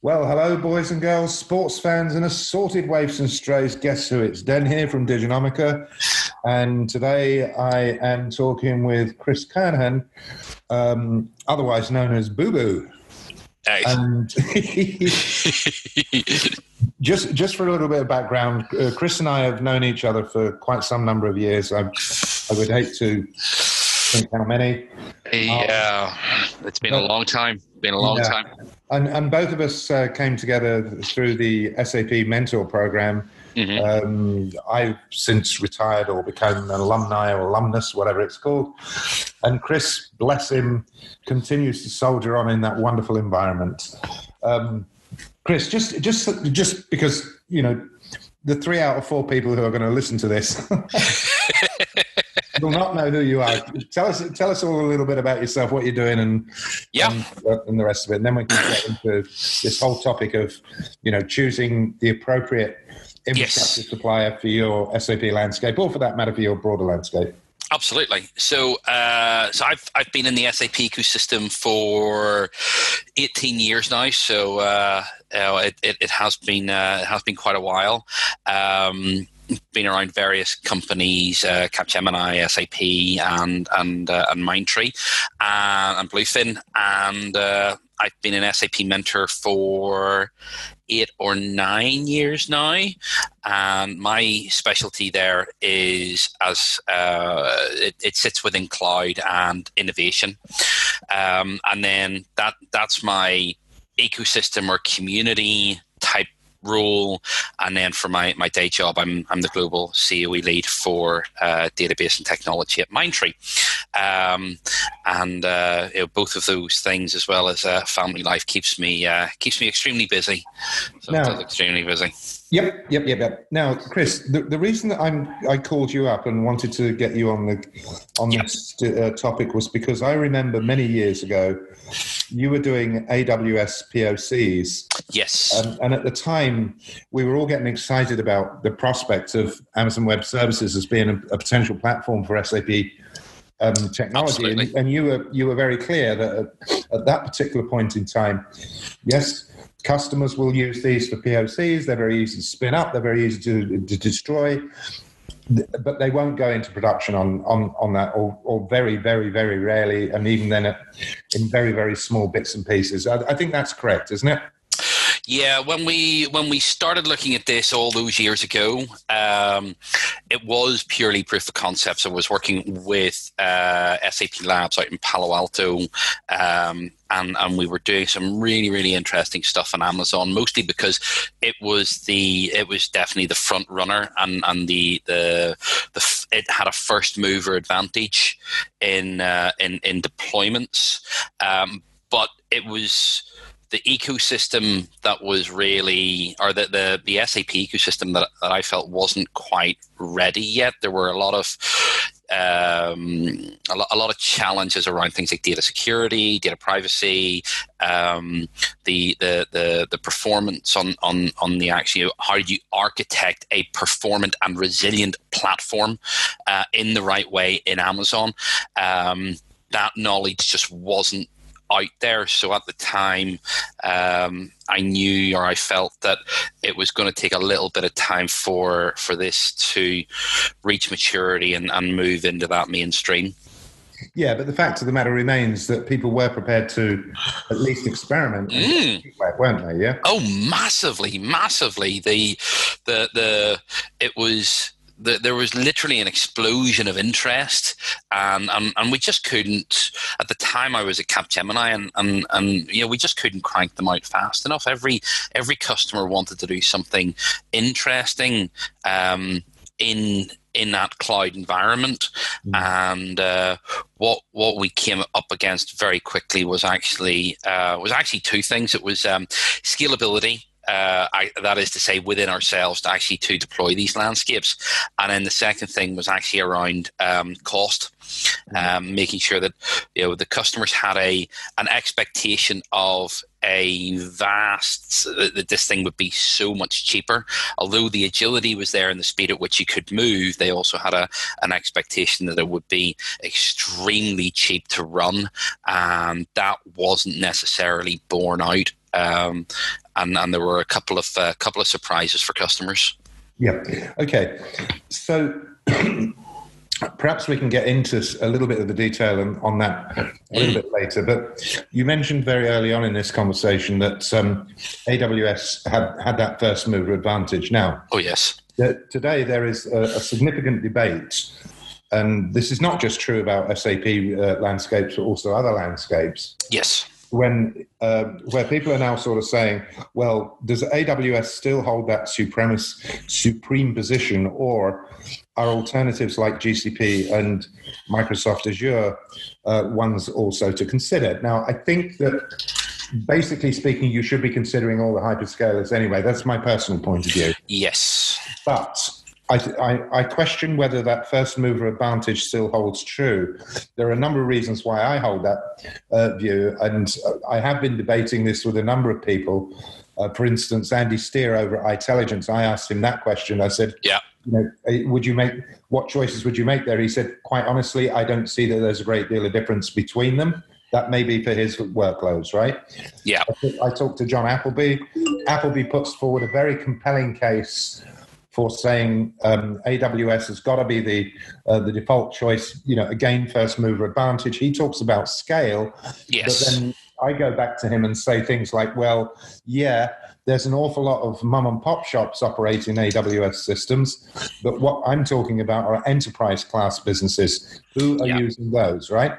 Well, hello, boys and girls, sports fans, and assorted waifs and strays. Guess who? It's Den here from Diginomica. And today I am talking with Chris Kernaghan, um, otherwise known as Boo Boo. Hey. And just just for a little bit of background, uh, Chris and I have known each other for quite some number of years. I, I would hate to think how many. yeah, it's been a long time. Been a long Yeah. time. And, and both of us uh, came together through the SAP Mentor Program. Mhm. Um, I've since retired or become an alumni or alumnus, whatever it's called. And Chris, bless him, continues to soldier on in that wonderful environment. Um, Chris, just just just because you know the three out of four people who are going to listen to this will not know who you are. Tell us tell us all a little bit about yourself, what you're doing, and Yeah. and, and the rest of it. And then we can get into this whole topic of you know choosing the appropriate infrastructure Yes. supplier for your SAP landscape, or for that matter, for your broader landscape. Absolutely. So, uh, so I've I've been in the SAP ecosystem for 18 years now. So uh, uh, it, it it has been uh, it has been quite a while. Um, been around various companies, uh, Capgemini, SAP, and and uh, and Mindtree, uh, and Bluefin, and uh, I've been an SAP mentor for eight or nine years now. And my specialty there is as uh, it, it sits within cloud and innovation, um, and then that that's my ecosystem or community type role. And then for my, my day job I'm, I'm the global COE lead for uh, database and technology at Mindtree. Um, and uh, you know, both of those things as well as uh, family life keeps me uh, keeps me extremely busy. So extremely busy Yep, yep, yep, yep. Now, Chris, the, the reason that I'm I called you up and wanted to get you on the on this uh, topic was because I remember many years ago you were doing AWS POCs, yes. Um, and at the time we were all getting excited about the prospect of Amazon Web Services as being a, a potential platform for SAP. Um, technology, and, and you were you were very clear that at, at that particular point in time, yes, customers will use these for POCs. They're very easy to spin up. They're very easy to, to destroy, but they won't go into production on on, on that, or, or very, very, very rarely, and even then uh, in very, very small bits and pieces. I, I think that's correct, isn't it? Yeah, when we when we started looking at this all those years ago, um, it was purely proof of concepts. I was working with uh, SAP Labs out in Palo Alto, um, and and we were doing some really really interesting stuff on Amazon, mostly because it was the it was definitely the front runner and and the the the it had a first mover advantage in uh, in in deployments, um, but it was the ecosystem that was really, or the, the, the SAP ecosystem that, that I felt wasn't quite ready yet. There were a lot of um, a, lot, a lot of challenges around things like data security, data privacy, um, the, the the the performance on on on the actually how do you architect a performant and resilient platform uh, in the right way in Amazon. Um, that knowledge just wasn't out there. So at the time, um, I knew or I felt that it was going to take a little bit of time for for this to reach maturity and, and move into that mainstream. Yeah, but the fact of the matter remains that people were prepared to at least experiment, and weren't they? Yeah. Oh, massively, massively. The the the it was. The, there was literally an explosion of interest, and, and and we just couldn't. At the time, I was at Capgemini, and, and and you know we just couldn't crank them out fast enough. Every every customer wanted to do something interesting um, in in that cloud environment, and uh, what what we came up against very quickly was actually uh, was actually two things. It was um, scalability. Uh, I, that is to say, within ourselves to actually to deploy these landscapes, and then the second thing was actually around um, cost, um, making sure that you know the customers had a an expectation of a vast that this thing would be so much cheaper. Although the agility was there and the speed at which you could move, they also had a an expectation that it would be extremely cheap to run, and that wasn't necessarily borne out. Um, and and there were a couple of uh, couple of surprises for customers. Yeah. Okay. So. Perhaps we can get into a little bit of the detail on, on that a little bit later. But you mentioned very early on in this conversation that um, AWS had had that first mover advantage. Now, oh yes, today there is a, a, significant debate, and this is not just true about SAP uh, landscapes, but also other landscapes. Yes. When uh, where people are now sort of saying, well, does AWS still hold that supremacist, supreme position, or are alternatives like GCP and Microsoft Azure uh, ones also to consider? Now, I think that basically speaking, you should be considering all the hyperscalers anyway. That's my personal point of view. Yes. But I, I, I, question whether that first mover advantage still holds true. There are a number of reasons why I hold that uh, view, and I have been debating this with a number of people. Uh, for instance, Andy Steer over at iTelligence, I asked him that question. I said, "Yeah, you know, uh, would you make what choices would you make there?" He said, "Quite honestly, I don't see that there's a great deal of difference between them." That may be for his workloads, right? Yeah. I talked to John Appleby. Appleby puts forward a very compelling case for saying um, AWS has got to be the uh, the default choice. You know, again, first mover advantage. He talks about scale, yes. but then I go back to him and say things like, "Well, yeah, there's an awful lot of mum and pop shops operating AWS systems, but what I'm talking about are enterprise class businesses. Who are yeah. using those, right?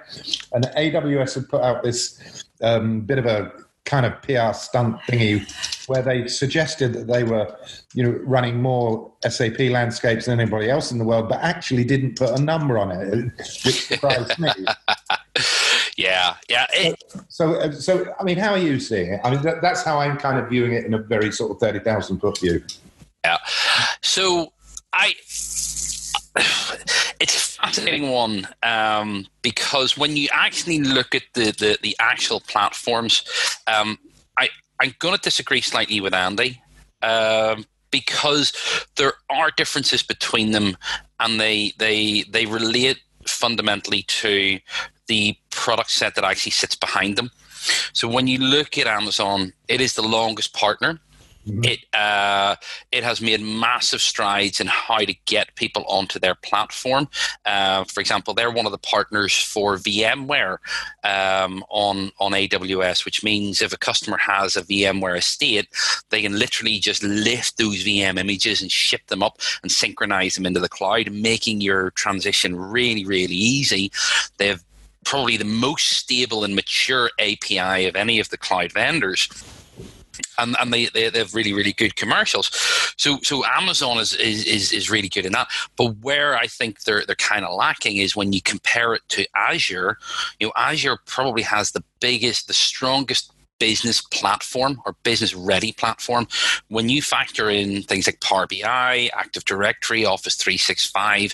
And AWS had put out this um, bit of a kind of PR stunt thingy where they suggested that they were, you know, running more SAP landscapes than anybody else in the world, but actually didn't put a number on it, which surprised me. Yeah, yeah. It, so, uh, so I mean, how are you seeing it? I mean, that, that's how I'm kind of viewing it in a very sort of thirty thousand foot view. Yeah. So I it's a fascinating one um, because when you actually look at the, the, the actual platforms, um, I, I'm going to disagree slightly with Andy um, because there are differences between them and they, they, they relate fundamentally to the product set that actually sits behind them. So when you look at Amazon, it is the longest partner Mm-hmm. It uh, it has made massive strides in how to get people onto their platform. Uh, for example, they're one of the partners for VMware um, on on AWS, which means if a customer has a VMware estate, they can literally just lift those VM images and ship them up and synchronize them into the cloud, making your transition really really easy. They have probably the most stable and mature API of any of the cloud vendors and, and they, they, they have really really good commercials. So so Amazon is, is is really good in that. But where I think they're they're kind of lacking is when you compare it to Azure. You know, Azure probably has the biggest, the strongest business platform or business ready platform, when you factor in things like Power BI, Active Directory, Office 365,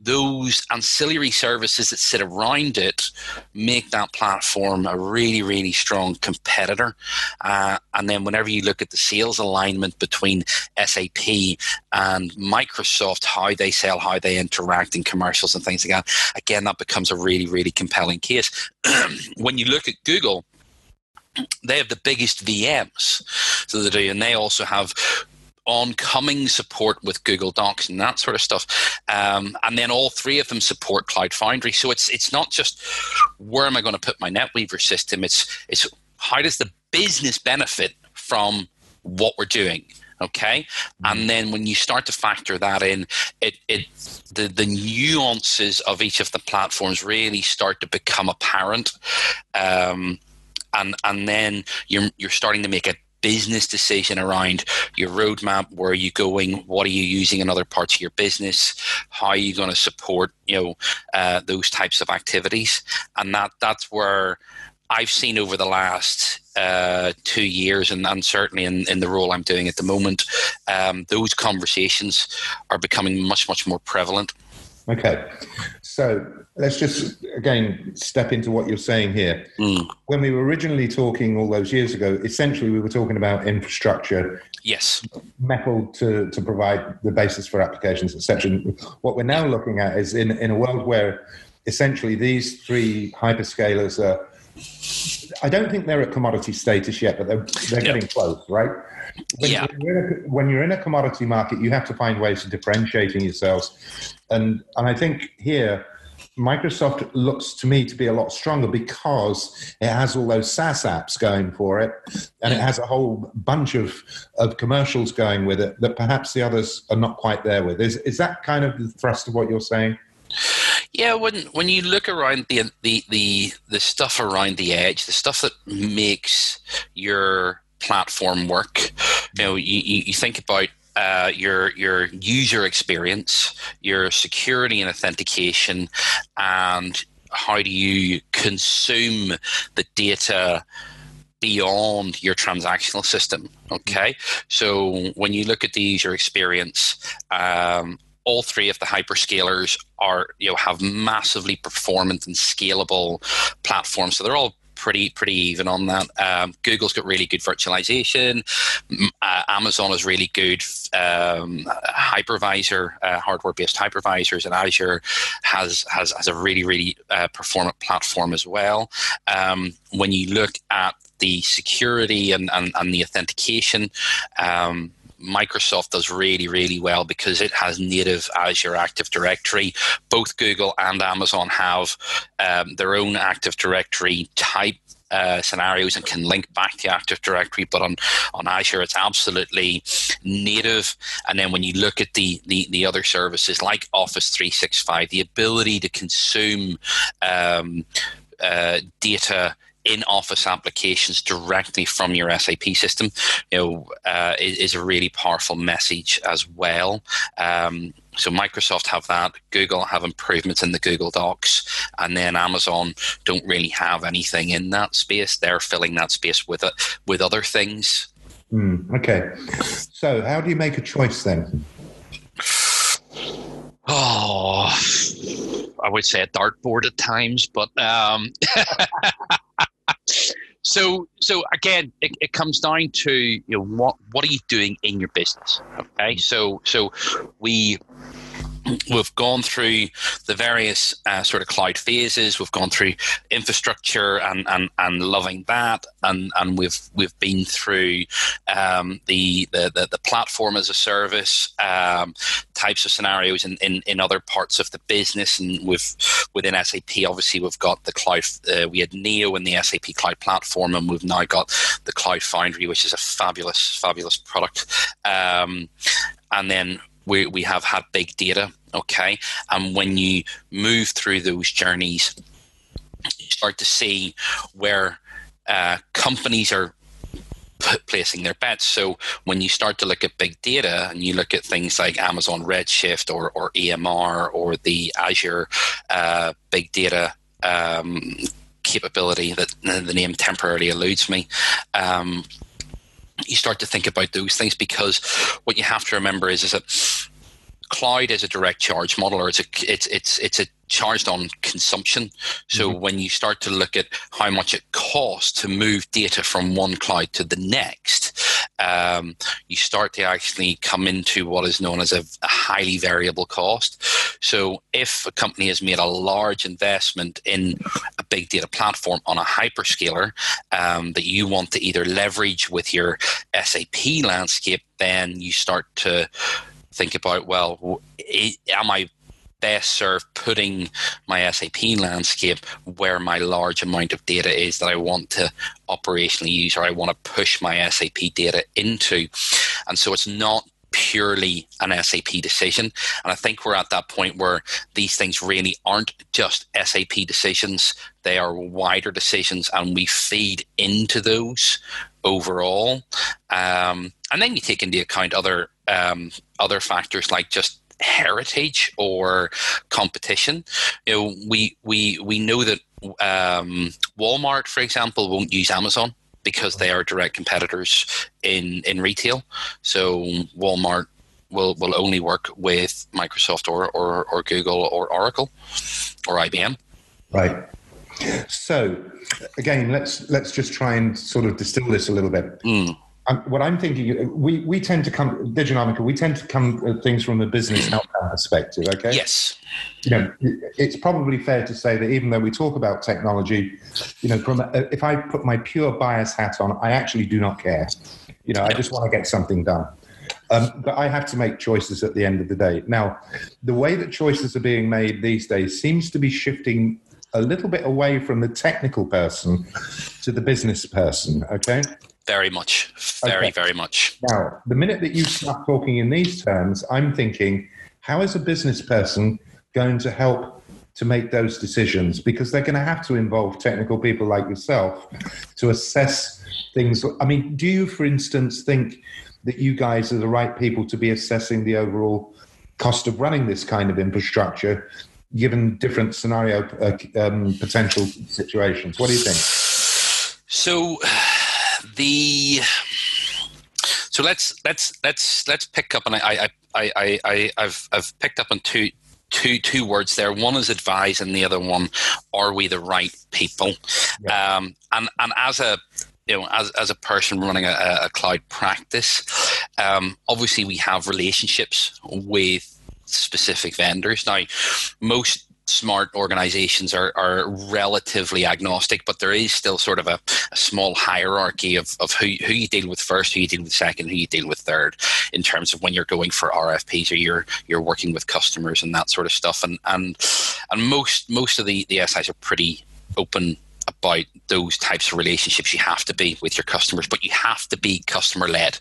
those ancillary services that sit around it make that platform a really, really strong competitor. Uh, and then whenever you look at the sales alignment between SAP and Microsoft, how they sell, how they interact in commercials and things like that, again, that becomes a really, really compelling case. when you look at Google, they have the biggest VMs, so they do, and they also have oncoming support with Google Docs and that sort of stuff. Um, and then all three of them support Cloud Foundry. So it's it's not just where am I going to put my NetWeaver system. It's it's how does the business benefit from what we're doing. Okay, and then when you start to factor that in, it it the the nuances of each of the platforms really start to become apparent. Um, and and then you're you're starting to make a business decision around your roadmap where are you going what are you using in other parts of your business how are you going to support you know uh, those types of activities. And that that's where i've seen over the last uh, two years and, and certainly in, in the role i'm doing at the moment um, those conversations are becoming much much more prevalent. Okay so let's just again step into what you're saying here. Mm. When we were originally talking all those years ago, essentially we were talking about infrastructure. Yes. Metal to, to provide the basis for applications, etc. What we're now looking at is in, in a world where essentially these three hyperscalers are I don't think they're at commodity status yet, but they're, they're getting close, right? When, Yeah. when, you're in a, when you're in a commodity market, you have to find ways of differentiating yourselves, and and I think here. Microsoft looks to me to be a lot stronger because it has all those SaaS apps going for it, and it has a whole bunch of, of commercials going with it that perhaps the others are not quite there with. Is is that kind of the thrust of what you're saying? Yeah, when when you look around the the the the stuff around the edge, the stuff that makes your platform work, you know, you, you, you think about uh, your your user experience, your security and authentication, and how do you consume the data beyond your transactional system. Okay, so when you look at the user experience, um, all three of the hyperscalers are you know have massively performant and scalable platforms, so they're all pretty pretty even on that. Um, Google's got really good virtualization. Uh, Amazon has really good um, hypervisor, uh, hardware-based hypervisors, and Azure has has has a really really uh, performant platform as well. Um, when you look at the security and, and, and the authentication, um, Microsoft does really, really well because it has native Azure Active Directory. Both Google and Amazon have um, their own Active Directory type uh, scenarios and can link back to Active Directory, but on, on Azure, it's absolutely native. And then when you look at the, the, the other services like Office 365, the ability to consume um, uh, data in office applications directly from your SAP system, you know, uh, is, is, a really powerful message as well. Um, so Microsoft have that, Google have improvements in the Google Docs, and then Amazon don't really have anything in that space. They're filling that space with it with other things. Mm, okay, so how do you make a choice then? Oh, I would say a dartboard at times, but um, so so again, it, it, comes down to you know what what are you doing in your business? Okay, so so we we've gone through the various uh, sort of cloud phases. We've gone through infrastructure and, and, and loving that, and, and we've we've been through um, the, the, the platform as a service um, types of scenarios in, in, in other parts of the business, and with within SAP, obviously we've got the cloud. Uh, we had Neo in the SAP Cloud Platform, and we've now got the Cloud Foundry, which is a fabulous fabulous product. Um, and then we, we have had big data, okay? And when you move through those journeys, you start to see where uh, companies are placing their bets. So when you start to look at big data and you look at things like Amazon Redshift or, or EMR or the Azure uh, big data um, capability that the name temporarily eludes me. Um, you start to think about those things because what you have to remember is, is that cloud is a direct charge model or it's a it's it's it's a charged on consumption so mm-hmm. when you start to look at how much it costs to move data from one cloud to the next um, you start to actually come into what is known as a, a, highly variable cost so if a company has made a large investment in a big data platform on a hyperscaler um, that you want to either leverage with your sap landscape then you start to think about well am i best served putting my sap landscape where my large amount of data is that i want to operationally use or i want to push my sap data into? And so it's not purely an sap decision. And i think we're at that point where these things really aren't just sap decisions. They are wider decisions and we feed into those overall. Um, and then you take into account other um, other factors like just heritage or competition. You know, we we we know that um, Walmart, for example, won't use Amazon because they are direct competitors in in retail. So Walmart will will only work with Microsoft or or, or Google or Oracle or IBM. Right. So again, let's let's just try and sort of distill this a little bit. Mm. Um, what I'm thinking, we, we tend to come, Diginomica, we tend to come at things from a business outcome perspective, okay? Yes. You know, it's probably fair to say that even though we talk about technology, you know, from a, if I put my pure bias hat on, I actually do not care. You know, I just want to get something done. Um, but I have to make choices at the end of the day. Now, the way that choices are being made these days seems to be shifting a little bit away from the technical person to the business person, okay? Very much. Very, okay. very much. Now, the minute that you start talking in these terms, I'm thinking, how is a business person going to help to make those decisions? Because they're going to have to involve technical people like yourself to assess things. I mean, do you, for instance, think that you guys are the right people to be assessing the overall cost of running this kind of infrastructure given different scenario uh, um, potential situations what do you think so the so let's let's let's let's pick up and I I I I I've I've picked up on two two two words there. One is advise, and the other one, are we the right people? Yeah. Um, and and as a you know, as, as a person running a, a cloud practice, um, obviously we have relationships with specific vendors. Now, most smart organizations are, are relatively agnostic, but there is still sort of a, a, small hierarchy of, of who, who you deal with first, who you deal with second, who you deal with third, in terms of when you're going for RFPs or you're you're working with customers and that sort of stuff. And and and most most of the, the SIs are pretty open about those types of relationships. You have to be with your customers, but you have to be customer led.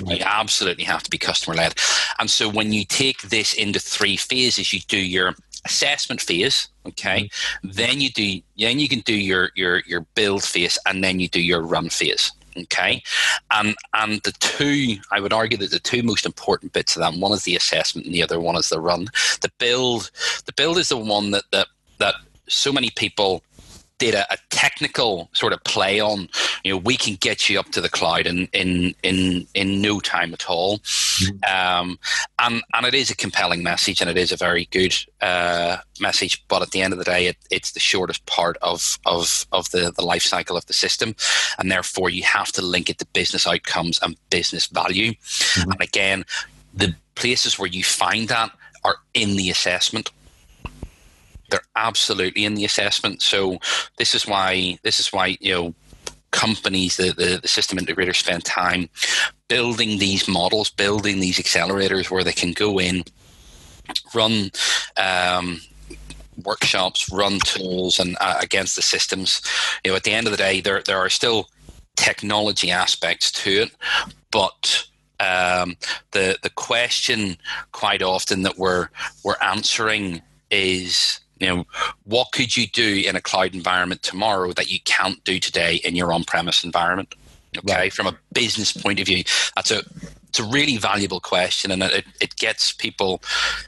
Right. You absolutely have to be customer led. And so when you take this into three phases, you do your assessment phase, okay, mm-hmm. then you do then you can do your your your build phase and then you do your run phase. Okay. And and the two I would argue that the two most important bits of that one is the assessment and the other one is the run. The build the build is the one that that that so many people did a, a, technical sort of play on, you know, we can get you up to the cloud in in in, in no time at all. Mm-hmm. Um, and and it is a compelling message, and it is a very good uh, message. But at the end of the day, it, it's the shortest part of of of the the life cycle of the system, and therefore you have to link it to business outcomes and business value. Mm-hmm. And again, the places where you find that are in the assessment they're absolutely in the assessment. So this is why this is why you know companies, the, the, the, system integrators spend time building these models, building these accelerators where they can go in, run um, workshops, run tools, and uh, against the systems. You know, at the end of the day, there there are still technology aspects to it, but um, the the question quite often that we're we're answering is you know what could you do in a cloud environment tomorrow that you can't do today in your on-premise environment okay right. from a business point of view that's a it's a really valuable question and it, it gets people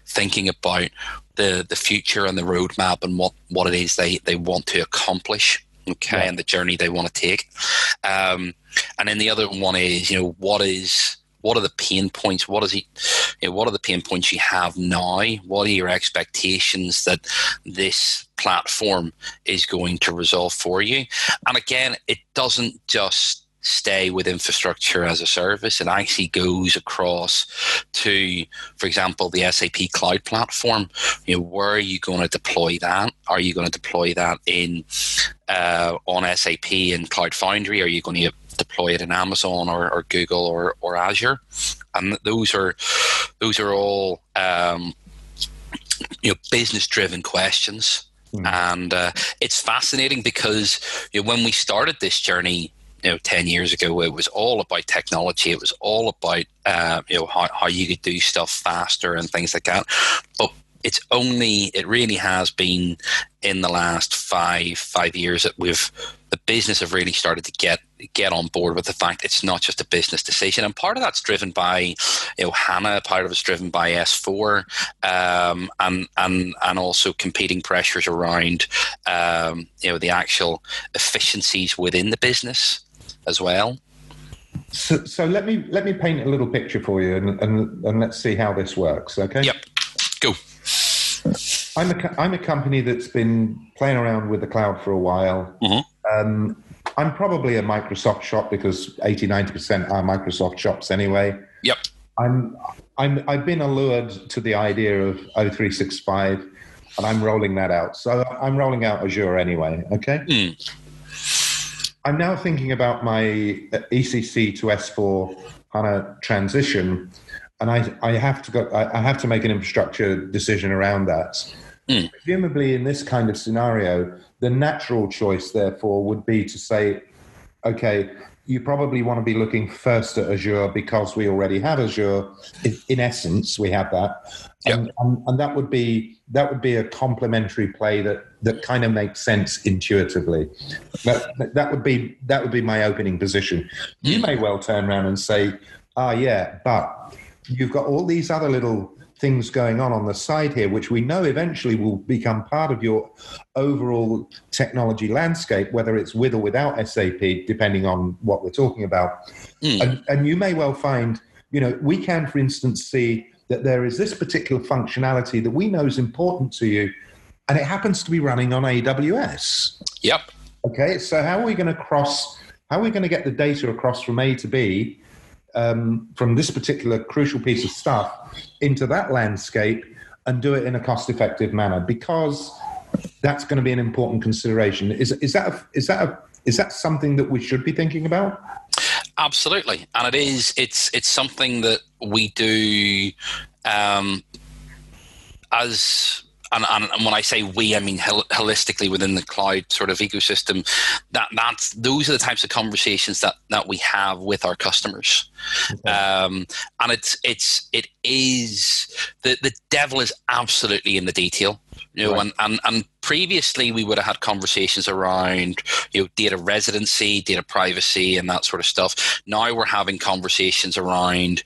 thinking about the the future and the roadmap and what what it is they they want to accomplish okay right. and the journey they want to take um, and then the other one is you know what is what are the pain points? What is it? You know, what are the pain points you have now? What are your expectations that this platform is going to resolve for you? And again, it doesn't just stay with infrastructure as a service. It actually goes across to, for example, the SAP Cloud Platform. You know, where are you going to deploy that? Are you going to deploy that in uh, on SAP in Cloud Foundry? Are you going to deploy it in Amazon or, or Google or, or Azure, and those are those are all um, you know business driven questions. Mm. And uh, it's fascinating because you know, when we started this journey, you know, 10 years ago, it was all about technology. It was all about, uh, you know, how, how you could do stuff faster and things like that. But it's only, it really has been in the last five, five years that we've business have really started to get get on board with the fact it's not just a business decision, and part of that's driven by you know HANA, part of it's driven by S4, um, and and and also competing pressures around um, you know the actual efficiencies within the business as well. So, so let me let me paint a little picture for you, and, and and let's see how this works. Okay. Yep. Go. I'm a, I'm a company that's been playing around with the cloud for a while. Mm-hmm. Um, I'm probably a Microsoft shop because 80, 90% are Microsoft shops anyway. Yep. I'm, I'm, I've been allured to the idea of O365 and I'm rolling that out. So I'm rolling out Azure anyway. Okay. Mm. I'm now thinking about my ECC to S4 HANA transition, and I, I have to go. I, I have to make an infrastructure decision around that. Mm. Presumably, in this kind of scenario, the natural choice, therefore, would be to say, okay, you probably want to be looking first at Azure because we already have Azure. In, in essence, we have that, Yep. and, and, and that would be that would be a complementary play that that kind of makes sense intuitively. That that would be that would be my opening position. You may well turn around and say, "Ah, yeah, but you've got all these other little." Things going on on the side here, which we know eventually will become part of your overall technology landscape, whether it's with or without SAP, depending on what we're talking about. Mm. And, and you may well find, you know, we can, for instance, see that there is this particular functionality that we know is important to you, and it happens to be running on AWS. Yep. Okay, so how are we going to cross? How are we going to get the data across from A to B um, from this particular crucial piece of stuff into that landscape and do it in a cost-effective manner? Because that's going to be an important consideration. Is is that a, is that a, is that something that we should be thinking about? Absolutely, and it is. It's it's something that we do um, as. And, and, and when I say we, I mean hol- holistically within the cloud sort of ecosystem. That that's those are the types of conversations that, that we have with our customers, um, and it's it's it is the the devil is absolutely in the detail. You know, Right. and, and, and previously we would have had conversations around you know data residency, data privacy, and that sort of stuff. Now we're having conversations around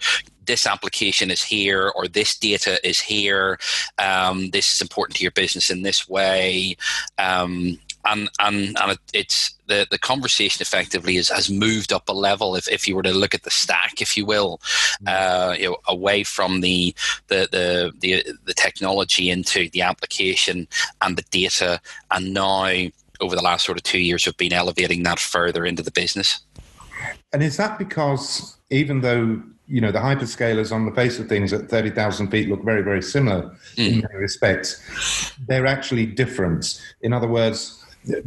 this application is here or this data is here. Um, this is important to your business in this way. Um, and and and it's the the conversation effectively is, has moved up a level. If, if you were to look at the stack, if you will, uh, you know, away from the the, the the the technology into the application and the data, and now over the last sort of two years, we've been elevating that further into the business. And is that because even though you know the hyperscalers on the face of things at thirty thousand feet look very very similar in many respects, they're actually different. In other words,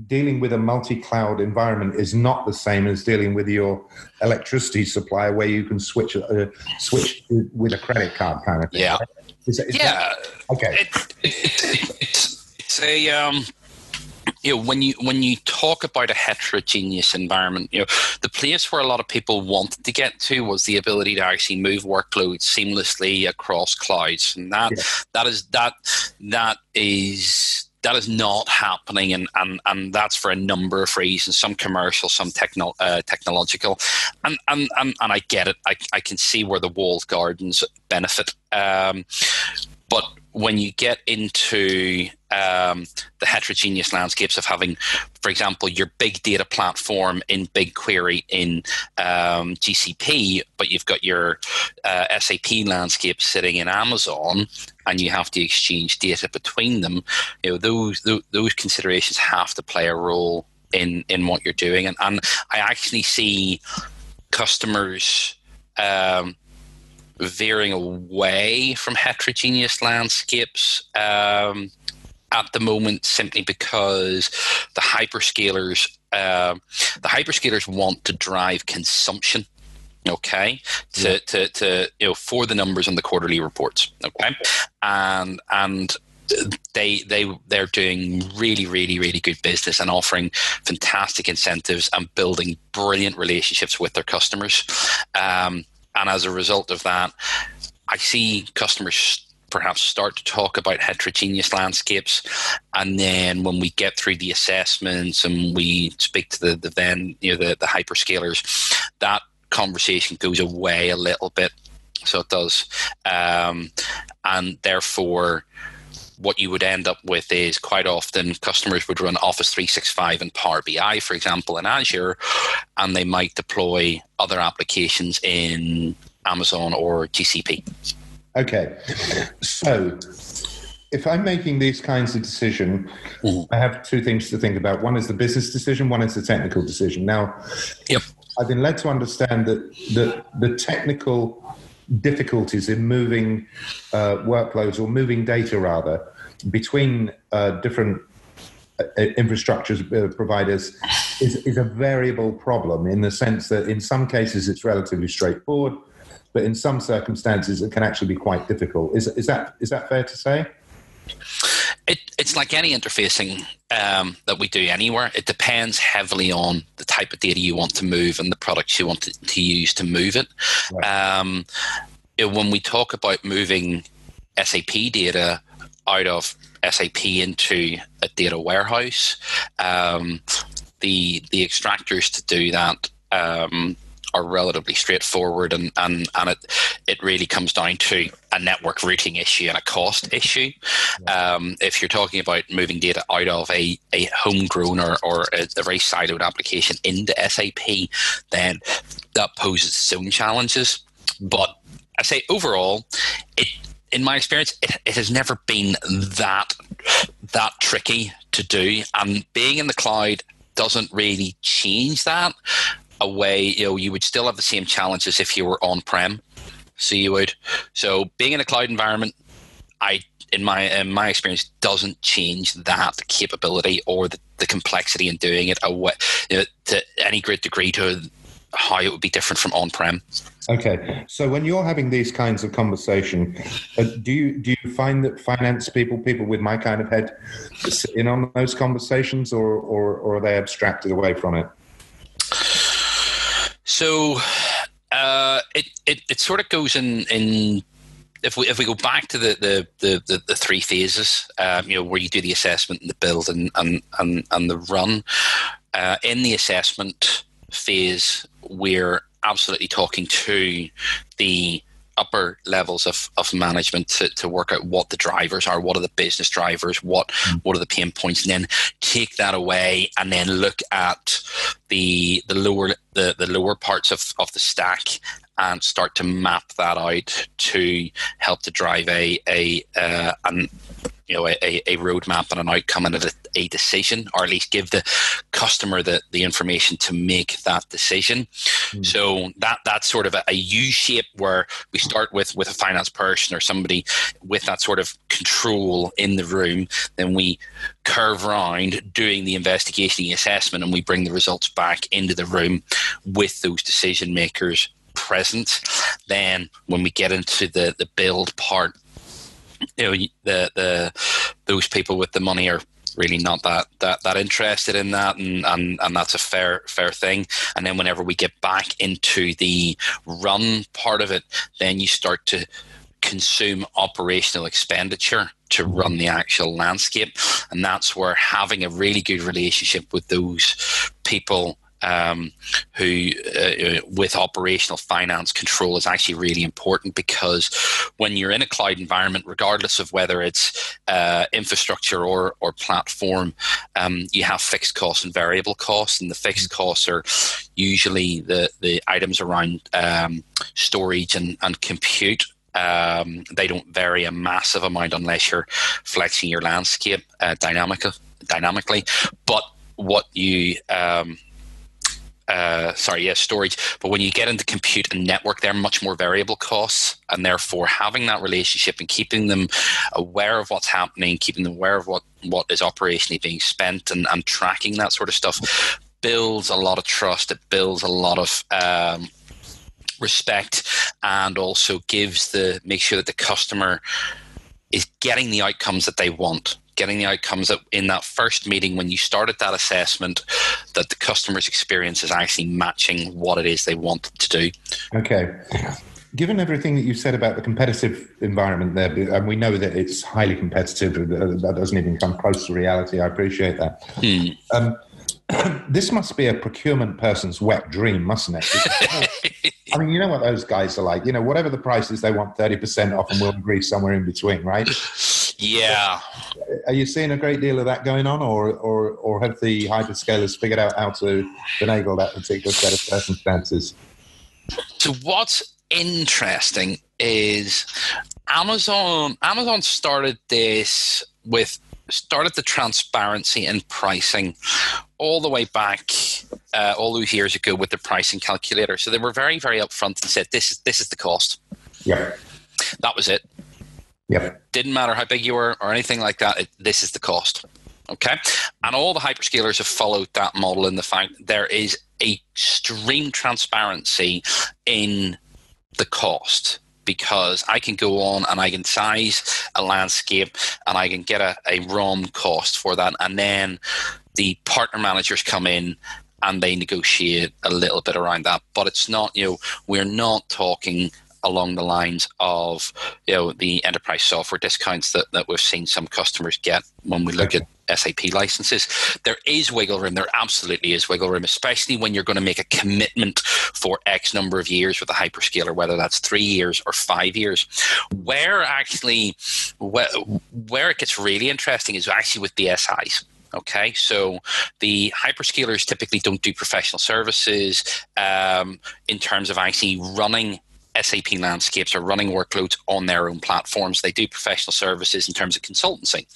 dealing with a multi-cloud environment is not the same as dealing with your electricity supplier, where you can switch uh, switch with a credit card kind of thing. Yeah. Is is that- Yeah, okay. it, it, it's, it's a um, you know when you when you talk about a heterogeneous environment, you know the place where a lot of people wanted to get to was the ability to actually move workloads seamlessly across clouds, and that Yeah. that is that that is that is not happening. And, and, and that's for a number of reasons some commercial some techno, uh, technological. And, and, and, and i get it. I, I can see where the walled gardens benefit. Um, but when you get into um, the heterogeneous landscapes of having, for example, your big data platform in BigQuery in um, GCP, but you've got your uh, SAP landscape sitting in Amazon, and you have to exchange data between them. You know those those, those considerations have to play a role in in what you're doing, and, and I actually see customers. Um, veering away from heterogeneous landscapes um, at the moment simply because the hyperscalers uh, the hyperscalers want to drive consumption okay? To, to, to you know for the numbers on the quarterly reports okay? And and they they they're doing really really really good business and offering fantastic incentives and building brilliant relationships with their customers. Um, and as a result of that, I see customers perhaps start to talk about heterogeneous landscapes. And then when we get through the assessments and we speak to the, the then, you know, the, the hyperscalers, that conversation goes away a little bit. So it does. Um, and therefore, what you would end up with is quite often customers would run Office 365 and Power BI, for example, in Azure, and they might deploy other applications in Amazon or GCP. Okay. So, if I'm making these kinds of decision, Mhm. I have two things to think about. One is the business decision. One is the technical decision. Now, Yep. I've been led to understand that the the technical difficulties in moving uh, workloads or moving data rather between uh, different uh, infrastructure uh, providers is, is a variable problem in the sense that in some cases it's relatively straightforward, but in some circumstances it can actually be quite difficult. Is, is that is that fair to say? It, it's like any interfacing um, that we do anywhere. It depends heavily on the type of data you want to move and the products you want to, to use to move it. Right. Um, when we talk about moving SAP data out of SAP into a data warehouse, um, the the extractors to do that um, are relatively straightforward, and, and, and it it really comes down to a network routing issue and a cost issue. Um, if you're talking about moving data out of a, a homegrown or, or a, a very siloed application into SAP, then that poses its own challenges. But I say overall, it in my experience, it, it has never been that that tricky to do. And being in the cloud doesn't really change that away. You know, you would still have the same challenges if you were on prem. So you would. So being in a cloud environment, I in my in my experience doesn't change that capability or the, the complexity in doing it away you know, to any great degree to how it would be different from on prem. Okay, so when you're having these kinds of conversation, uh, do you do you find that finance people, people with my kind of head, sit in on those conversations, or or, or are they abstracted away from it? So uh, it, it it sort of goes in in if we if we go back to the the the, the, the three phases, um, you know, where you do the assessment and the build and and and, and the run. Uh, in the assessment phase, we're absolutely talking to the upper levels of, of management to, to work out what the drivers are, what are the business drivers, what what are the pain points, and then take that away and then look at the the lower the, the lower parts of, of the stack and start to map that out to help to drive a a uh, an you know a, a roadmap and an outcome and a, a decision, or at least give the customer the, the information to make that decision. Mm. So that that's sort of a, a U shape where we start with with a finance person or somebody with that sort of control in the room. Then we curve around doing the investigation, the assessment, and we bring the results back into the room with those decision makers present. Then when we get into the the build part, you know the the those people with the money are really not that that that interested in that and and and that's a fair fair thing. And then whenever we get back into the run part of it then you start to consume operational expenditure to run the actual landscape. And that's where having a really good relationship with those people um, who uh, with operational finance control is actually really important because when you're in a cloud environment, regardless of whether it's uh, infrastructure or or platform, um, you have fixed costs and variable costs, and the fixed costs are usually the the items around um, storage and, and compute. Um, they don't vary a massive amount unless you're flexing your landscape uh, dynamic, dynamically. But what you um, uh, sorry, yes, storage. But when you get into compute and network, they're much more variable costs, and therefore having that relationship and keeping them aware of what's happening, keeping them aware of what what is operationally being spent, and, and tracking that sort of stuff builds a lot of trust. It builds a lot of um, respect, and also gives the make sure that the customer is getting the outcomes that they want getting the outcomes that in that first meeting when you started that assessment that the customer's experience is actually matching what it is they want to do Okay. Given everything that you said about the competitive environment there, and we know that it's highly competitive, uh, that doesn't even come close to reality. I appreciate that. Hmm. Um, this must be a procurement person's wet dream, mustn't it? I mean, you know what those guys are like. You know, whatever the price is, they want 30% off and we'll agree somewhere in between, right? yeah Are you seeing a great deal of that going on, or, or, or have the hyperscalers figured out how to finagle that particular set of circumstances? so what's interesting is Amazon Amazon started this with started the transparency in pricing all the way back uh, all those years ago with the pricing calculator. So they were very very upfront and said this is this is the cost. Yeah. That was it. Yep. Didn't matter how big you were or anything like that. It, this is the cost. Okay. And all the hyperscalers have followed that model in the fact there is extreme transparency in the cost because I can go on and I can size a landscape and I can get a, a ROM cost for that. And then the partner managers come in and they negotiate a little bit around that. But it's not, you know, we're not talking along the lines of you know the enterprise software discounts that, that we've seen some customers get when we look at SAP licenses. There is wiggle room. There absolutely is wiggle room, especially when you're going to make a commitment for X number of years with a hyperscaler, whether that's three years or five years. Where actually, where, where it gets really interesting is actually with the SIs. Okay, so the hyperscalers typically don't do professional services um, in terms of actually running SAP landscapes are running workloads on their own platforms. They do professional services in terms of consultancy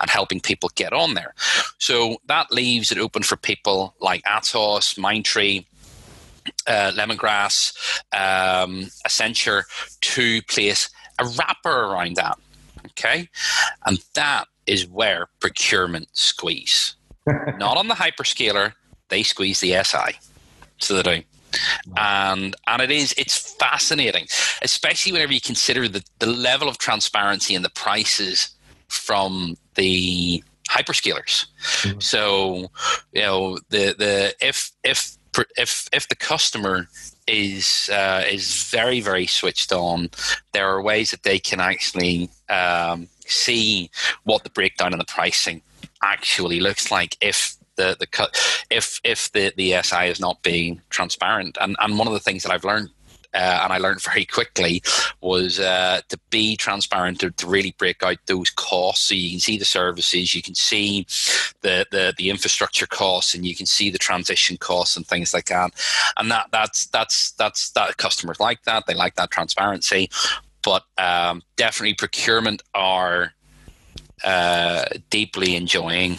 and helping people get on there. So that leaves it open for people like Atos, Mindtree, uh, Lemongrass, um, Accenture to place a wrapper around that. Okay. And that is where procurement squeeze. Not on the hyperscaler, they squeeze the SI. So they do and and it is it's fascinating, especially whenever you consider the, the level of transparency and the prices from the hyperscalers. Mm-hmm. So you know the the if if if if the customer is uh, is very very switched on, there are ways that they can actually um, see what the breakdown in the pricing actually looks like if the the cut if if the the SI is not being transparent. And and one of the things that I've learned. Uh, and I learned very quickly was uh, to be transparent to, to, really break out those costs so you can see the services, you can see the, the, the infrastructure costs, and you can see the transition costs and things like that. And that that's that's that's that customers like that. They like that transparency, but um, definitely procurement are uh, deeply enjoying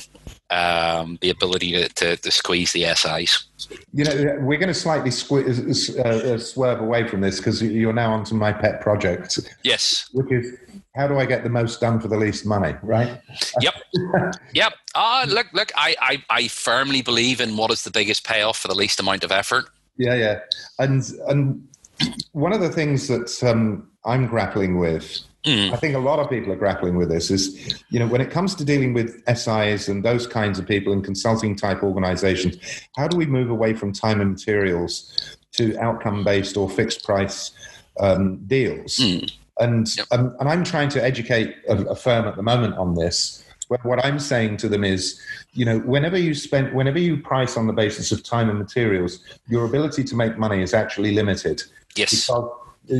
um, the ability to, to, to, squeeze the SIs. You know, we're going to slightly squ- uh, uh, swerve away from this because you're now onto my pet project. Yes. Which is how do I get the most done for the least money, right? Yep. yep. Uh, look, look, I, I, I firmly believe in what is the biggest payoff for the least amount of effort. Yeah, yeah. And, and one of the things that um, I'm grappling with Mm. I think a lot of people are grappling with this is, you know, when it comes to dealing with SIs and those kinds of people in consulting type organizations, how do we move away from time and materials to outcome based or fixed price um, deals? Mm. And, yep. um, and I'm trying to educate a, a firm at the moment on this. What I'm saying to them is, you know, whenever you spend, whenever you price on the basis of time and materials, your ability to make money is actually limited. Yes. Because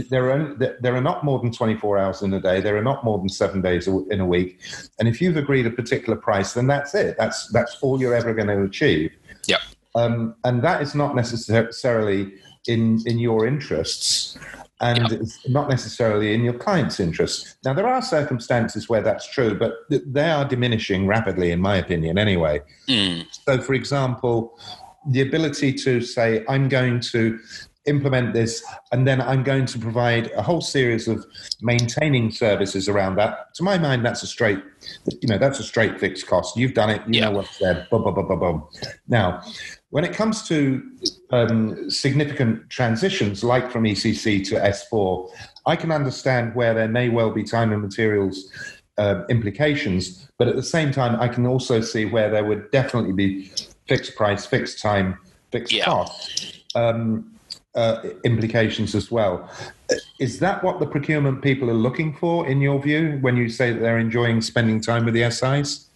there are there are not more than 24 hours in a day there are not more than seven days in a week and if you've agreed a particular price then that's it that's that's all you're ever going to achieve yeah um, and that is not necessarily in in your interests and yep. it's not necessarily in your client's interests. Now, there are circumstances where that's true, but they are diminishing rapidly, in my opinion, anyway. Mm. So, for example, the ability to say, I'm going to implement this, and then I'm going to provide a whole series of maintaining services around that. To my mind, that's a straight, you know, that's a straight fixed cost. You've done it, you yeah. know what's there. Boom, boom, boom, boom, boom. Now, when it comes to um, significant transitions, like from ECC to S4, I can understand where there may well be time and materials uh, implications, but at the same time, I can also see where there would definitely be fixed price, fixed time, fixed yeah. cost. Um, uh, implications as well. Is that what the procurement people are looking for, in your view, when you say that they're enjoying spending time with the SIs?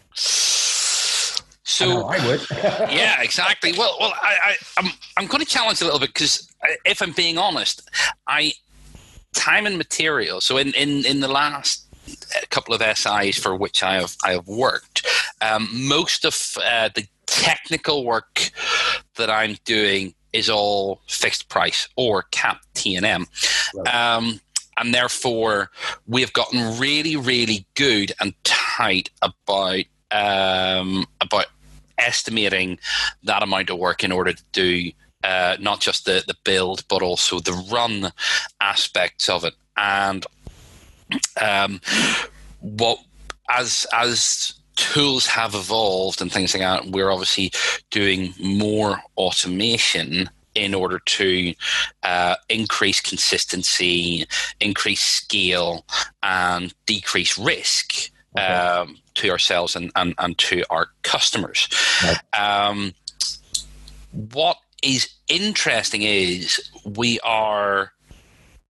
So I, I would. yeah, exactly. Well, well, I, I, I'm I'm going to challenge a little bit because if I'm being honest, I time and material. So in in in the last couple of SIs for which I have I have worked, um, most of uh, the technical work that I'm doing is all fixed price or cap T and M. Um, and therefore we have gotten really, really good and tight about um, about estimating that amount of work in order to do uh, not just the, the build, but also the run aspects of it. And um, what as as tools have evolved and things like that, we're obviously doing more automation in order to uh, increase consistency, increase scale, and decrease risk. Okay. Um, to ourselves and, and, and to our customers. Right. Um, what is interesting is we are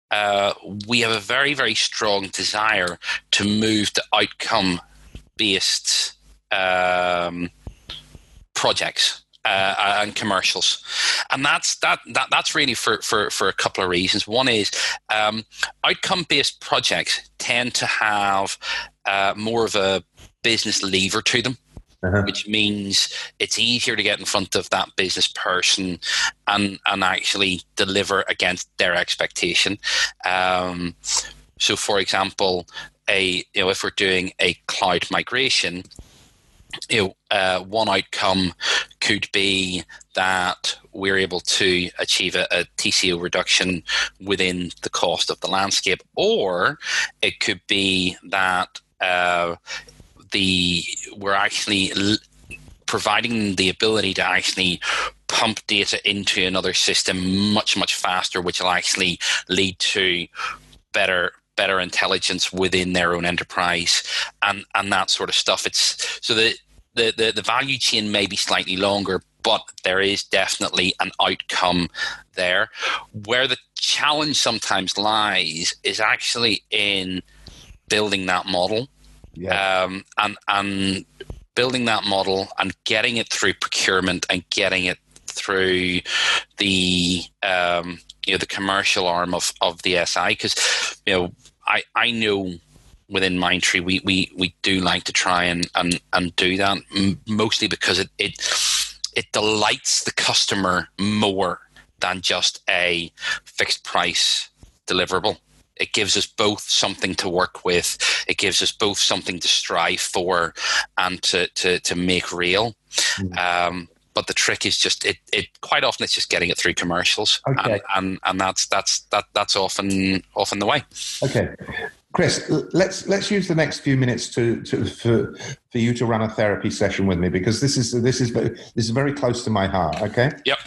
uh, we have a very very strong desire to move to outcome based um, projects uh, and commercials, and that's that, that that's really for, for, for a couple of reasons. One is um, outcome based projects tend to have uh, more of a business lever to them. Uh-huh. Which means it's easier to get in front of that business person and and actually deliver against their expectation. Um, so, for example, a you know if we're doing a cloud migration, you know, uh, one outcome could be that we're able to achieve a, a, TCO reduction within the cost of the landscape, or it could be that uh, the we're actually l- providing the ability to actually pump data into another system much much faster, which will actually lead to better better intelligence within their own enterprise and and that sort of stuff. It's so the the, the, the value chain may be slightly longer, but there is definitely an outcome there. Where the challenge sometimes lies is actually in building that model yeah. Um, and and building that model and getting it through procurement and getting it through the um, you know the commercial arm of, of the SI because you know I, I know within Mindtree we, we, we do like to try and, and, and do that mostly because it, it it delights the customer more than just a fixed price deliverable it gives us both something to work with. It gives us both something to strive for and to to, to make real. Mm. Um, but the trick is just it, it quite often it's just getting it through commercials okay. and, and and that's that's that that's often often the way okay Chris, let's let's use the next few minutes to, to for for you to run a therapy session with me because this is this is this is very close to my heart. Okay. Yep.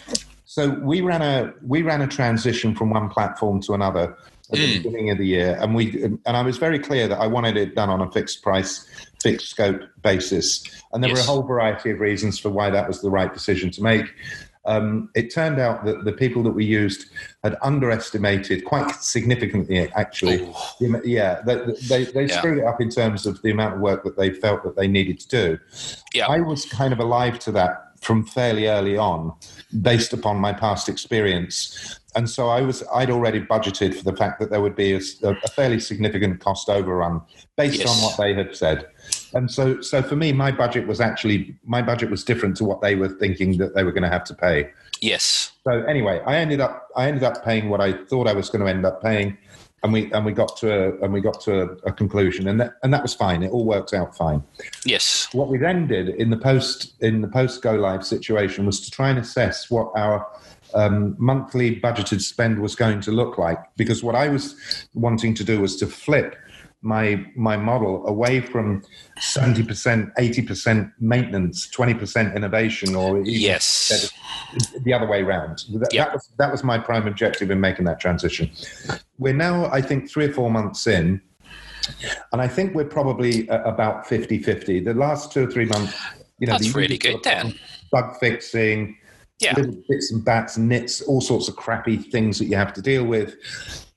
So we ran a we ran a transition from one platform to another at the mm. beginning of the year, and we and I was very clear that I wanted it done on a fixed price, fixed scope basis, and there yes. were a whole variety of reasons for why that was the right decision to make. Um, it turned out that the people that we used had underestimated quite significantly, actually. Ooh. Yeah, they, they, they yeah. screwed it up in terms of the amount of work that they felt that they needed to do. Yeah. I was kind of alive to that from fairly early on, based upon my past experience and so I was I'd already budgeted for the fact that there would be a, a fairly significant cost overrun based yes. on what they had said. And so so for me, my budget was actually my budget was different to what they were thinking that they were going to have to pay. Yes. So anyway, I ended up I ended up paying what I thought I was going to end up paying, and we and we got to a and we got to a, a conclusion, and that and that was fine. It all worked out fine. Yes. What we then did in the post in the post go live situation was to try and assess what our um, monthly budgeted spend was going to look like. Because what I was wanting to do was to flip my my model away from 70% 80% maintenance 20% innovation or yes the other way around that, yep. that, was that was my prime objective in making that transition we're now i think three or four months in and i think we're probably uh, about 50-50 the last two or three months you know that's really good then bug fixing yeah. little bits and bats, nits, all sorts of crappy things that you have to deal with.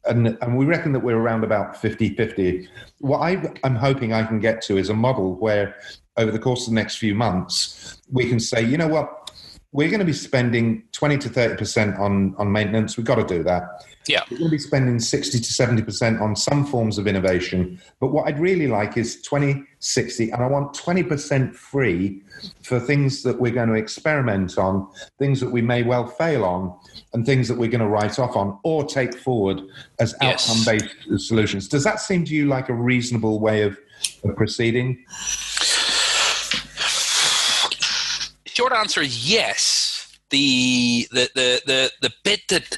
And, and we reckon that we're around about 50 50. What I, I'm hoping I can get to is a model where over the course of the next few months, we can say, you know what, we're going to be spending 20 to 30% on, on maintenance. We've got to do that. Yeah. We're going to be spending 60 to 70% on some forms of innovation. But what I'd really like is 20, 60, and I want 20% free for things that we're going to experiment on, things that we may well fail on, and things that we're going to write off on or take forward as Yes. outcome based solutions. Does that seem to you like a reasonable way of, of proceeding? Short answer is yes. The the the the, the bit that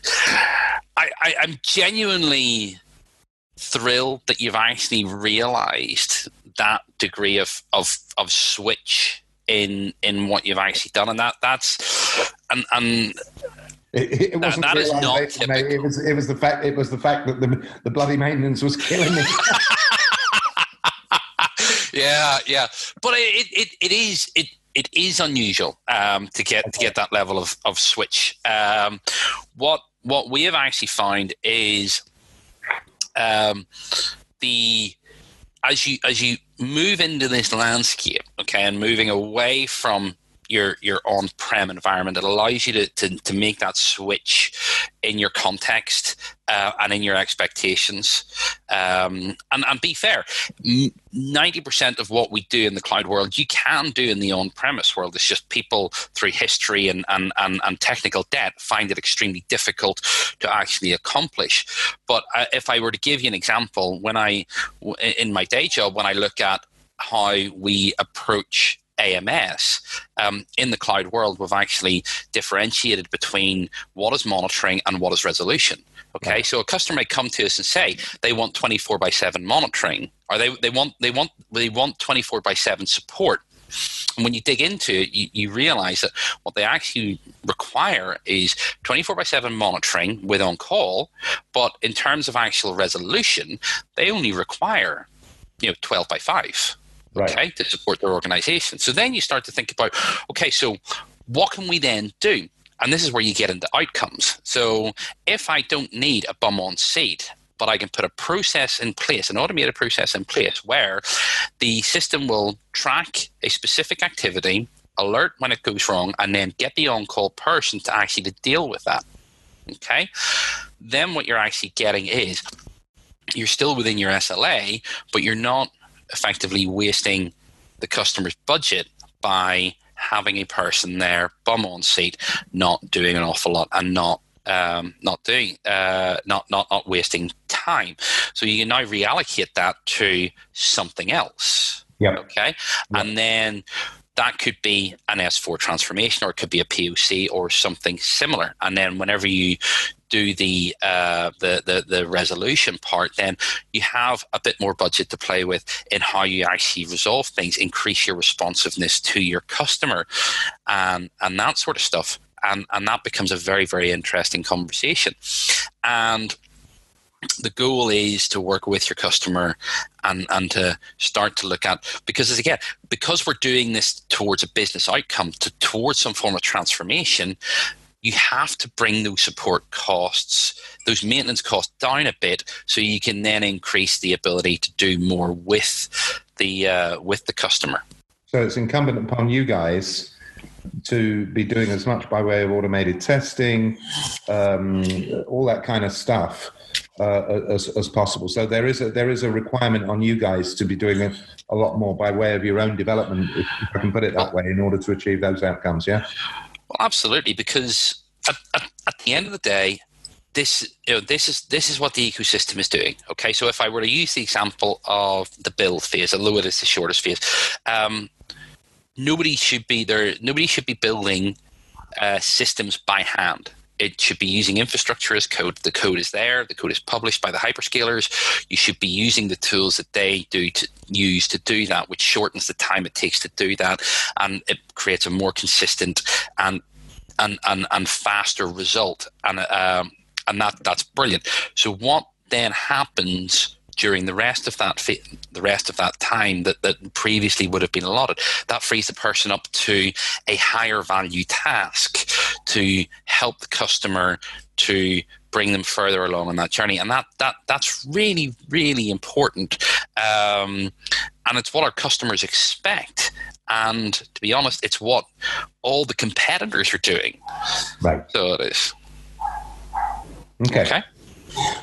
I, I I'm genuinely thrilled that you've actually realised that degree of of of switch in in what you've actually done, and that that's and and It, it wasn't that is not mate. It was it was the fact it was the fact that the the bloody maintenance was killing me. yeah, yeah. But it, it, it is it it is unusual um, to get to get that level of, of switch. Um, what what we have actually found is um, the as you as you move into this landscape, okay, and moving away from your your on-prem environment, it allows you to, to, to make that switch in your context uh, and in your expectations. Um, and, and be fair, ninety percent of what we do in the cloud world, you can do in the on-premise world. It's just people through history and, and, and, and technical debt find it extremely difficult to actually accomplish. But uh, if I were to give you an example, when I in my day job, when I look at how we approach AMS um, in the cloud world, we've actually differentiated between what is monitoring and what is resolution. Okay, right. so a customer may come to us and say they want twenty four by seven monitoring, or they, they want they want they want twenty four by seven support. And when you dig into it, you, you realize that what they actually require is 24 by 7 monitoring with on call, but in terms of actual resolution, they only require you know 12 by 5 right. okay, to support their organization. So then you start to think about, okay, so what can we then do? And this is where you get into outcomes. So if I don't need a bum on seat, but I can put a process in place, an automated process in place where the system will track a specific activity, alert when it goes wrong, and then get the on-call person to actually to deal with that. Okay? Then what you're actually getting is you're still within your SLA, but you're not effectively wasting the customer's budget by having a person there, bum on seat, not doing an awful lot and not um, not doing uh, not not not wasting time. So you can now reallocate that to something else. Yeah. Okay. Yep. And then that could be an S4 transformation or it could be a POC or something similar. And then whenever you do the, uh, the, the the resolution part, then you have a bit more budget to play with in how you actually resolve things, increase your responsiveness to your customer, and and that sort of stuff. And and that becomes a very very interesting conversation. And the goal is to work with your customer and, and to start to look at because again because we're doing this towards a business outcome to towards some form of transformation you have to bring those support costs those maintenance costs down a bit so you can then increase the ability to do more with the uh, with the customer so it's incumbent upon you guys to be doing as much by way of automated testing um, all that kind of stuff uh, as, as possible. So there is a there is a requirement on you guys to be doing a, a lot more by way of your own development, if I can put it that way, in order to achieve those outcomes. Yeah. Well, absolutely, because at, at, at the end of the day, this you know this is this is what the ecosystem is doing. Okay, so if I were to use the example of the build phase, although it is the shortest phase, um, nobody should be there. Nobody should be building uh, systems by hand it should be using infrastructure as code. The code is there. The code is published by the hyperscalers. You should be using the tools that they do to use to do that, which shortens the time it takes to do that, and it creates a more consistent and and and, and faster result. And um, and that that's brilliant. So what then happens? during the rest of that the rest of that time that, that previously would have been allotted that frees the person up to a higher value task to help the customer to bring them further along on that journey and that that that's really really important um, and it's what our customers expect and to be honest, it's what all the competitors are doing. Right. So it is. Okay. Okay.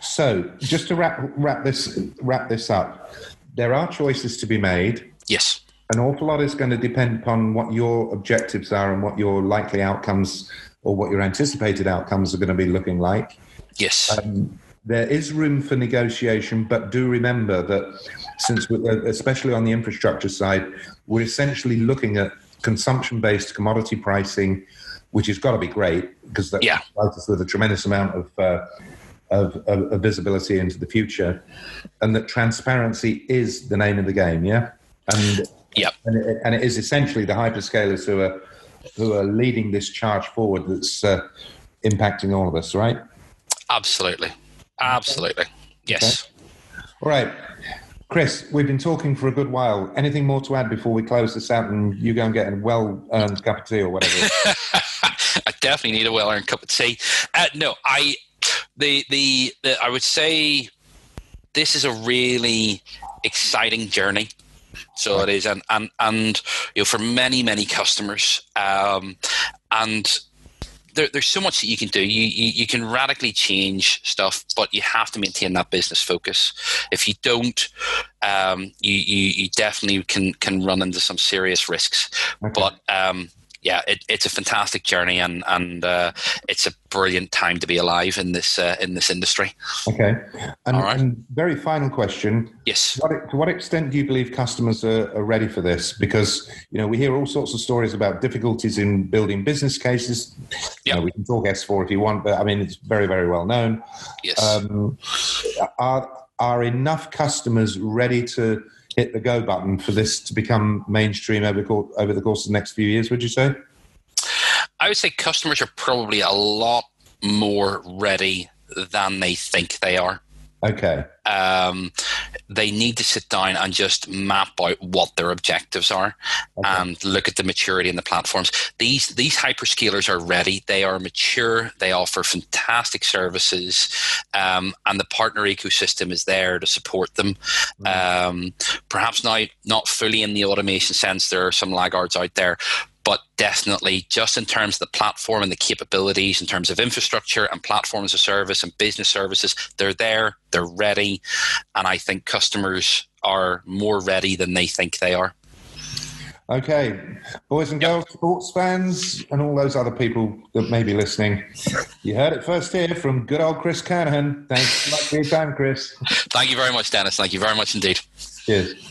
So just to wrap wrap this wrap this up, there are choices to be made. Yes. An awful lot is going to depend upon what your objectives are and what your likely outcomes or what your anticipated outcomes are going to be looking like. Yes. Um, there is room for negotiation, but do remember that since, uh, especially on the infrastructure side, we're essentially looking at consumption-based commodity pricing, which has got to be great because that Yeah. provides us with a tremendous amount of, uh, of, of, of visibility into the future, and that transparency is the name of the game. Yeah, and Yep. and it, and it is essentially the hyperscalers who are who are leading this charge forward that's uh, impacting all of us, right? Absolutely. Absolutely. Yes. All right. Chris, we've been talking for a good while. Anything more to add before we close this out and you go and get a well earned cup of tea or whatever? I definitely need a well earned cup of tea. Uh, no, I the, the the I would say this is a really exciting journey. So it is, and and and you know, for many many customers, um, and there, there's so much that you can do. You, you you can radically change stuff, but you have to maintain that business focus. If you don't, um, you, you you definitely can can run into some serious risks. Okay. But um, yeah, it, it's a fantastic journey, and and uh, it's a brilliant time to be alive in this uh, in this industry. Okay. And, right. and very final question. Yes. To what, to what extent do you believe customers are, are ready for this? Because you know we hear all sorts of stories about difficulties in building business cases. You Yeah. know, we can talk S4 if you want, but I mean it's very very well known. Yes. Um, are are enough customers ready to hit the go button for this to become mainstream over over the course of the next few years? Would you say? I would say customers are probably a lot more ready than they think they are. Okay. Um, they need to sit down and just map out what their objectives are Okay. and look at the maturity in the platforms. These these hyperscalers are ready. They are mature. They offer fantastic services, um, and the partner ecosystem is there to support them. Um, perhaps now not fully in the automation sense. There are some laggards out there. But definitely, just in terms of the platform and the capabilities, in terms of infrastructure and platform as a service and business services, they're there, they're ready, and I think customers are more ready than they think they are. Okay, boys and girls, sports fans, and all those other people that may be listening, you heard it first here from good old Chris Kernaghan. Thanks for your time, Chris. Thank you very much, Dennis. Thank you very much indeed. Cheers.